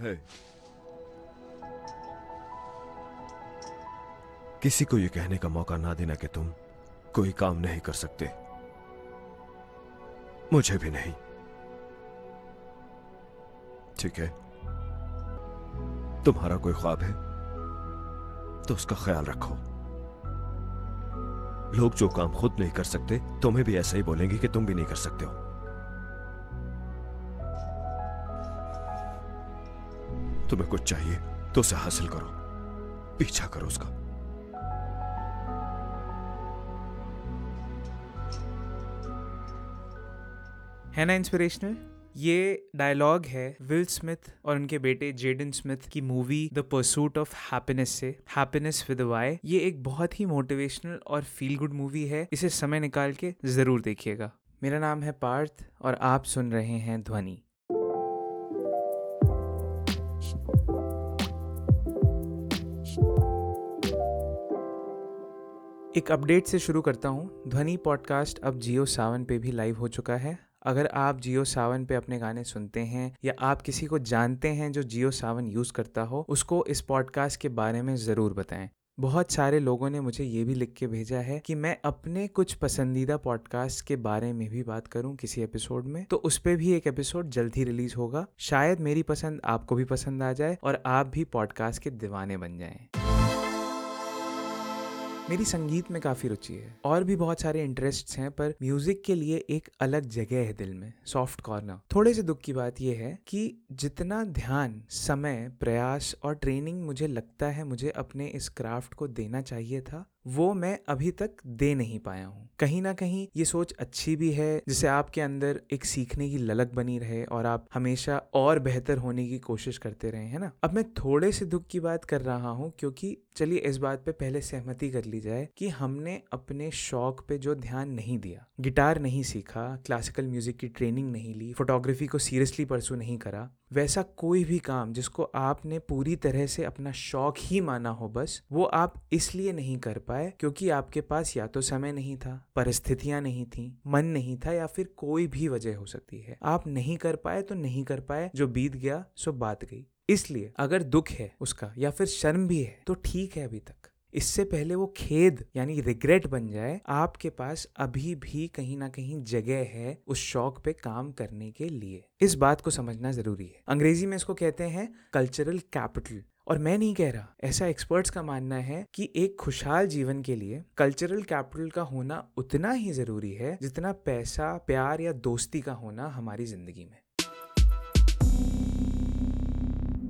है। किसी को यह कहने का मौका ना देना कि तुम कोई काम नहीं कर सकते। मुझे भी नहीं। ठीक है? तुम्हारा कोई ख्वाब है तो उसका ख्याल रखो। लोग जो काम खुद नहीं कर सकते, तुम्हें भी ऐसा ही बोलेंगे कि तुम भी नहीं कर सकते हो। तुम्हें कुछ चाहिए तो उसे हासिल करो। पीछा करो उसका। है ना इंस्पिरेशनल ये डायलॉग है विल स्मिथ और उनके बेटे जेडन स्मिथ की movie the pursuit of happiness से। हैप्पीनेस विद वाई ये एक बहुत ही मोटिवेशनल और फील गुड मूवी है। इसे समय निकाल के ज़रूर देखिएगा। मेरा नाम है पार्थ और आप सुन रहे हैं ध्वनि। एक अपडेट से शुरू करता हूँ। ध्वनि पॉडकास्ट अब जियो सावन पे भी लाइव हो चुका है। अगर आप जियो सावन पे अपने गाने सुनते हैं या आप किसी को जानते हैं जो जियो सावन यूज़ करता हो, उसको इस पॉडकास्ट के बारे में ज़रूर बताएँ। बहुत सारे लोगों ने मुझे ये भी लिख के भेजा है कि मैं अपने कुछ पसंदीदा पॉडकास्ट के बारे में भी बात करूँ किसी एपिसोड में तो उस पर भी एक एपिसोड जल्द ही रिलीज़ होगा। शायद मेरी पसंद आपको भी पसंद आ जाए और आप भी पॉडकास्ट के दीवाने बन जाएँ। मेरी संगीत में काफ़ी रुचि है। और भी बहुत सारे इंटरेस्ट्स हैं, पर म्यूज़िक के लिए एक अलग जगह है दिल में सॉफ्ट कॉर्नर थोड़े से दुख की बात यह है कि जितना ध्यान, समय, प्रयास और ट्रेनिंग मुझे लगता है, मुझे अपने इस क्राफ्ट को देना चाहिए था वो मैं अभी तक दे नहीं पाया हूँ। कहीं ना कहीं ये सोच अच्छी भी है जिसे आपके अंदर एक सीखने की ललक बनी रहे और आप हमेशा और बेहतर होने की कोशिश करते रहे, है ना? अब मैं थोड़े से दुख की बात कर रहा हूँ, क्योंकि चलिए इस बात पे पहले सहमति कर ली जाए कि हमने अपने शौक पे जो ध्यान नहीं दिया, गिटार नहीं सीखा, क्लासिकल म्यूज़िक की ट्रेनिंग नहीं ली, फोटोग्राफी को सीरियसली परसू नहीं करा, वैसा कोई भी काम जिसको आपने पूरी तरह से अपना शौक ही माना हो बस, वो आप इसलिए नहीं कर पाए क्योंकि आपके पास या तो समय नहीं था, परिस्थितियाँ नहीं थी, मन नहीं था या फिर कोई भी वजह हो सकती है। आप नहीं कर पाए तो नहीं कर पाए, जो बीत गया, सो बात गई। इसलिए अगर दुख है उसका या फिर शर्म भी है तो ठीक है अभी तक। इससे पहले वो खेद यानी रिग्रेट बन जाए, आपके पास अभी भी कहीं ना कहीं जगह है उस शौक पे काम करने के लिए। इस बात को समझना ज़रूरी है। अंग्रेज़ी में इसको कहते हैं कल्चरल कैपिटल और मैं नहीं कह रहा। ऐसा एक्सपर्ट्स का मानना है कि एक खुशहाल जीवन के लिए कल्चरल कैपिटल का होना उतना ही ज़रूरी है जितना पैसा, प्यार या दोस्ती का होना हमारी ज़िंदगी में।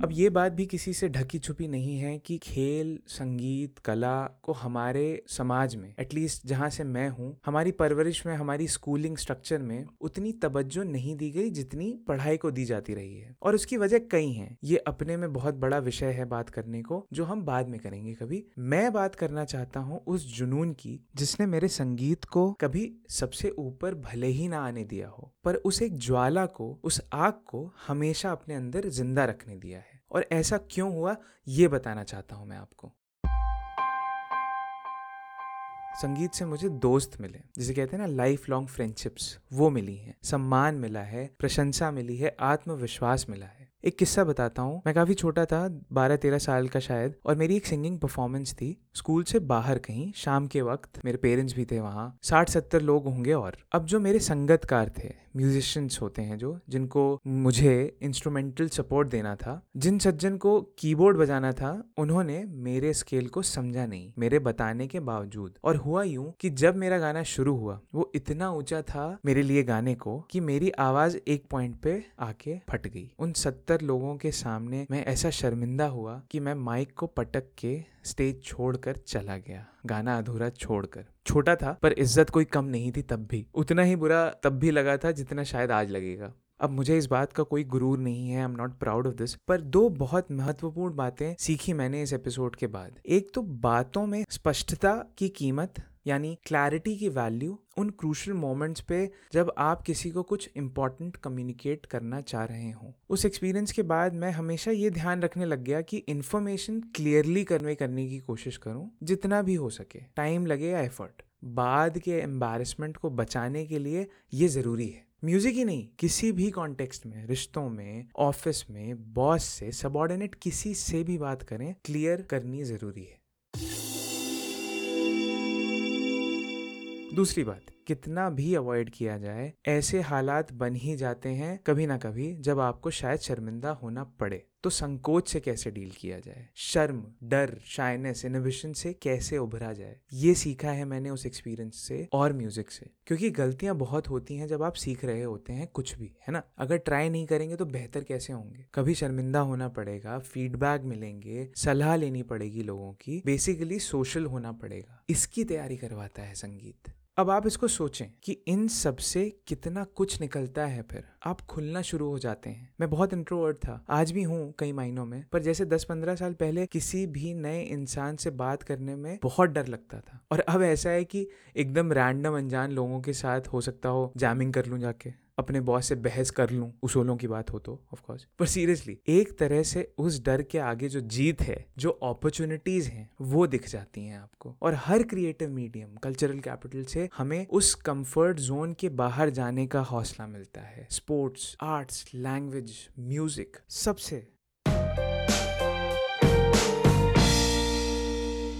अब ये बात भी किसी से ढकी छुपी नहीं है कि खेल, संगीत, कला को हमारे समाज में एटलीस्ट जहाँ से मैं हूँ, हमारी परवरिश में, हमारी स्कूलिंग स्ट्रक्चर में उतनी तवज्जो नहीं दी गई जितनी पढ़ाई को दी जाती रही है। और उसकी वजह कई हैं। ये अपने में बहुत बड़ा विषय है बात करने को, जो हम बाद में करेंगे कभी। मैं बात करना चाहता हूँ उस जुनून की, जिसने मेरे संगीत को कभी सबसे ऊपर भले ही ना आने दिया हो, पर उस एक ज्वाला को, उस आग को हमेशा अपने अंदर ज़िंदा रखने दिया है। और ऐसा क्यों हुआ, ये बताना चाहता हूँ मैं आपको। संगीत से मुझे दोस्त मिले, जिसे कहते हैं ना लाइफ लॉन्ग फ्रेंडशिप्स वो मिली हैं। सम्मान मिला है, प्रशंसा मिली है, आत्मविश्वास मिला है। एक किस्सा बताता हूँ। मैं काफ़ी छोटा था बारह तेरह साल का शायद, और मेरी एक सिंगिंग परफॉर्मेंस थी। स्कूल से बाहर कहीं, शाम के वक्त, मेरे पेरेंट्स भी थे वहाँ। साठ सत्तर लोग होंगे और। अब जो मेरे संगतकार थे म्यूजिशियंस होते हैं जो, जिनको मुझे इंस्ट्रूमेंटल सपोर्ट देना था, जिन सज्जन को कीबोर्ड बजाना था, उन्होंने मेरे स्केल को समझा नहीं, मेरे बताने के बावजूद। और हुआ यूँ कि जब मेरा गाना शुरू हुआ, वो इतना ऊँचा था मेरे लिए गाने को, कि मेरी आवाज़ एक पॉइंट पे आके फट गई। उन सत्तर लोगों के सामने मैं ऐसा शर्मिंदा हुआ कि मैं माइक को पटक के स्टेज छोड़कर चला गया, गाना अधूरा छोड़कर। छोटा था, पर इज़्ज़त कोई कम नहीं थी तब भी। उतना ही बुरा तब भी लगा था जितना शायद आज लगेगा। अब मुझे इस बात का कोई गुरूर नहीं है I am not proud of this पर दो बहुत महत्वपूर्ण बातें सीखी मैंने इस एपिसोड के बाद। एक तो बातों में स्पष्टता की कीमत, यानी क्लैरिटी की वैल्यू उन क्रूशल मोमेंट्स पे जब आप किसी को कुछ इंपॉर्टेंट कम्युनिकेट करना चाह रहे हो। उस एक्सपीरियंस के बाद मैं हमेशा ये ध्यान रखने लग गया कि इन्फॉर्मेशन क्लियरली कन्वे करने की कोशिश करूँ, जितना भी हो सके। टाइम लगे या एफर्ट बाद के एम्बेरसमेंट को बचाने के लिए ये ज़रूरी है। म्यूज़िक ही नहीं, किसी भी कॉन्टेक्स्ट में, रिश्तों में ऑफ़िस में बॉस से सबॉर्डिनेट किसी से भी बात करें क्लियर करनी ज़रूरी है। दूसरी बात, कितना भी अवॉइड किया जाए, ऐसे हालात बन ही जाते हैं कभी ना कभी जब आपको शायद शर्मिंदा होना पड़े। तो संकोच से कैसे डील किया जाए? शर्म, डर शाइनेस इनोवेशन से कैसे उभरा जाए? ये सीखा है मैंने उस एक्सपीरियंस से और म्यूज़िक से। क्योंकि गलतियाँ बहुत होती हैं जब आप सीख रहे होते हैं कुछ भी, है ना? अगर ट्राई नहीं करेंगे तो बेहतर कैसे होंगे? कभी शर्मिंदा होना पड़ेगा फीडबैक मिलेंगे, सलाह लेनी पड़ेगी लोगों की बेसिकली सोशल होना पड़ेगा। इसकी तैयारी करवाता है संगीत। अब आप इसको सोचें कि इन सबसे कितना कुछ निकलता है फिर। आप खुलना शुरू हो जाते हैं। मैं बहुत इंट्रोवर्ट था। आज भी हूँ कई महीनों में, पर जैसे 10-15 साल पहले किसी भी नए इंसान से बात करने में बहुत डर लगता था। और अब ऐसा है कि एकदम रैंडम अनजान लोगों के साथ हो सकता हो जैमिंग कर लूँ जाके। अपने बॉस से बहस कर लूँ, उसूलों की बात हो तो ऑफकोर्स पर सीरियसली एक तरह से उस डर के आगे जो जीत है, जो अपॉर्चुनिटीज़ हैं, वो दिख जाती हैं आपको। और हर क्रिएटिव मीडियम कल्चरल कैपिटल से हमें उस कंफर्ट जोन के बाहर जाने का हौसला मिलता है। स्पोर्ट्स आर्ट्स लैंग्वेज म्यूज़िक सबसे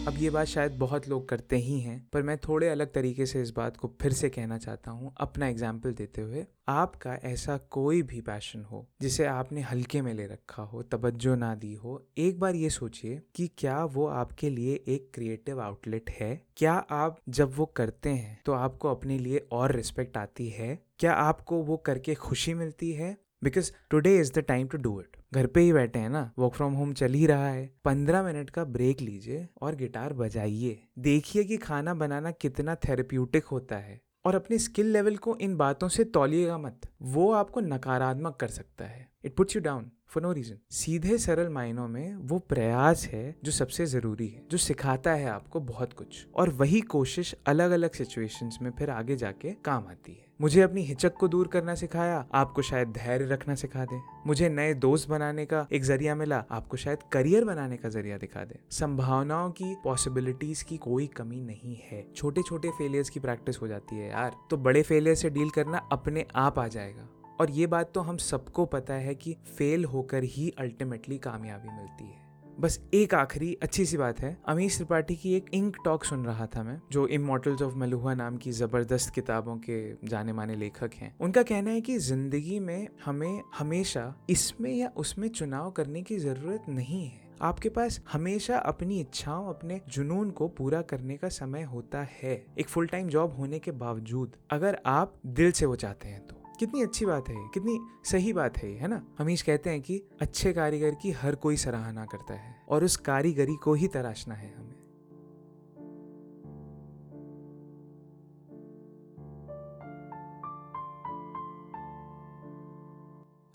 अब ये बात शायद बहुत लोग करते ही हैं, पर मैं थोड़े अलग तरीके से इस बात को फिर से कहना चाहता हूँ अपना एग्ज़ाम्पल देते हुए। आपका ऐसा कोई भी पैशन हो, जिसे आपने हल्के में ले रखा हो, तवज्जो ना दी हो, एक बार ये सोचिए कि क्या वो आपके लिए एक क्रिएटिव आउटलेट है? क्या आप जब वो करते हैं तो आपको अपने लिए और रिस्पेक्ट आती है? क्या आपको वो करके खुशी मिलती है? Because today is the time to do it घर पे ही बैठे हैं ना वर्क फ्रॉम होम चल ही रहा है। पंद्रह मिनट का ब्रेक लीजिए और गिटार बजाइए। देखिए कि खाना बनाना कितना थेरेप्यूटिक होता है और अपने स्किल लेवल को इन बातों से तौलिएगा मत। वो आपको नकारात्मक कर सकता है। It puts you down for no reason सीधे सरल मायनों में वो प्रयास है जो सबसे ज़रूरी है, जो सिखाता है आपको बहुत कुछ। और वही कोशिश अलग अलग सिचुएशंस में फिर आगे जाके काम आती है। मुझे अपनी हिचक को दूर करना सिखाया, आपको शायद धैर्य रखना सिखा दे। मुझे नए दोस्त बनाने का एक ज़रिया मिला, आपको शायद करियर बनाने का ज़रिया दिखा दे। संभावनाओं की पॉसिबिलिटीज की कोई कमी नहीं है। छोटे छोटे फेलियर्स की प्रैक्टिस हो जाती है यार। तो बड़े फेलियर से डील करना अपने आप आ जाएगा। और ये बात तो हम सबको पता है कि फेल होकर ही अल्टीमेटली कामयाबी मिलती है। बस एक आखिरी अच्छी सी बात है अमीश त्रिपाठी की एक इंक टॉक सुन रहा था मैं, जो इमोटल्स ऑफ़ मलुहा नाम की ज़बरदस्त किताबों के जाने माने लेखक हैं। उनका कहना है कि ज़िंदगी में हमें हमेशा इसमें या उसमें चुनाव करने की ज़रूरत नहीं है। आपके पास हमेशा अपनी इच्छाओं, अपने जुनून को पूरा करने का समय होता है, एक फुल टाइम जॉब होने के बावजूद। अगर आप दिल से वो चाहते हैं तो। कितनी अच्छी बात है, कितनी सही बात है है ना? हमीश कहते हैं कि अच्छे कारीगर की हर कोई सराहना करता है और उस कारीगरी को ही तराशना है हमें।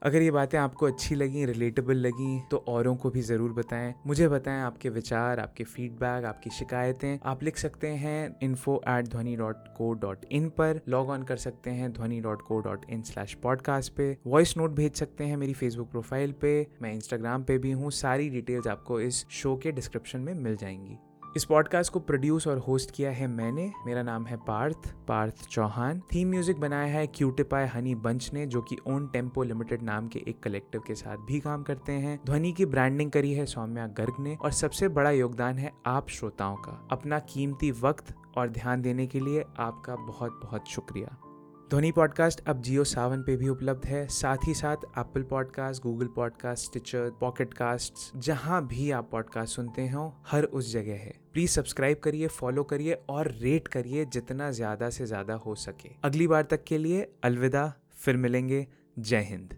अगर ये बातें आपको अच्छी लगी रिलेटेबल लगी तो औरों को भी ज़रूर बताएँ। मुझे बताएँ आपके विचार, आपके फीडबैक आपकी शिकायतें। आप लिख सकते हैं info at Dhwani dot co dot in पर। लॉग ऑन कर सकते हैं Dhwani dot co dot in slash podcast पे। वॉइस नोट भेज सकते हैं मेरी फेसबुक प्रोफ़ाइल पे। मैं इंस्टाग्राम पे भी हूँ। सारी डिटेल्स आपको इस शो के डिस्क्रिप्शन में मिल जाएँगी। इस पॉडकास्ट को प्रोड्यूस और होस्ट किया है मैंने। मेरा नाम है पार्थ पार्थ चौहान। थीम म्यूज़िक बनाया है क्यूटिपाई हनी बंच ने, जो कि ओन टेंपो लिमिटेड नाम के एक कलेक्टिव के साथ भी काम करते हैं। ध्वनि की ब्रांडिंग करी है सौम्या गर्ग ने, और सबसे बड़ा योगदान है आप श्रोताओं का। अपना कीमती वक्त और ध्यान देने के लिए आपका बहुत बहुत शुक्रिया। ध्वनि पॉडकास्ट अब जियो सावन पे भी उपलब्ध है। साथ ही साथ Apple podcast Google podcast Stitcher Pocket Casts जहाँ भी आप पॉडकास्ट सुनते हो, हर उस जगह है। प्लीज़ सब्सक्राइब करिए फॉलो करिए और रेट करिए जितना ज़्यादा से ज़्यादा हो सके। अगली बार तक के लिए अलविदा, फिर मिलेंगे। जय हिंद।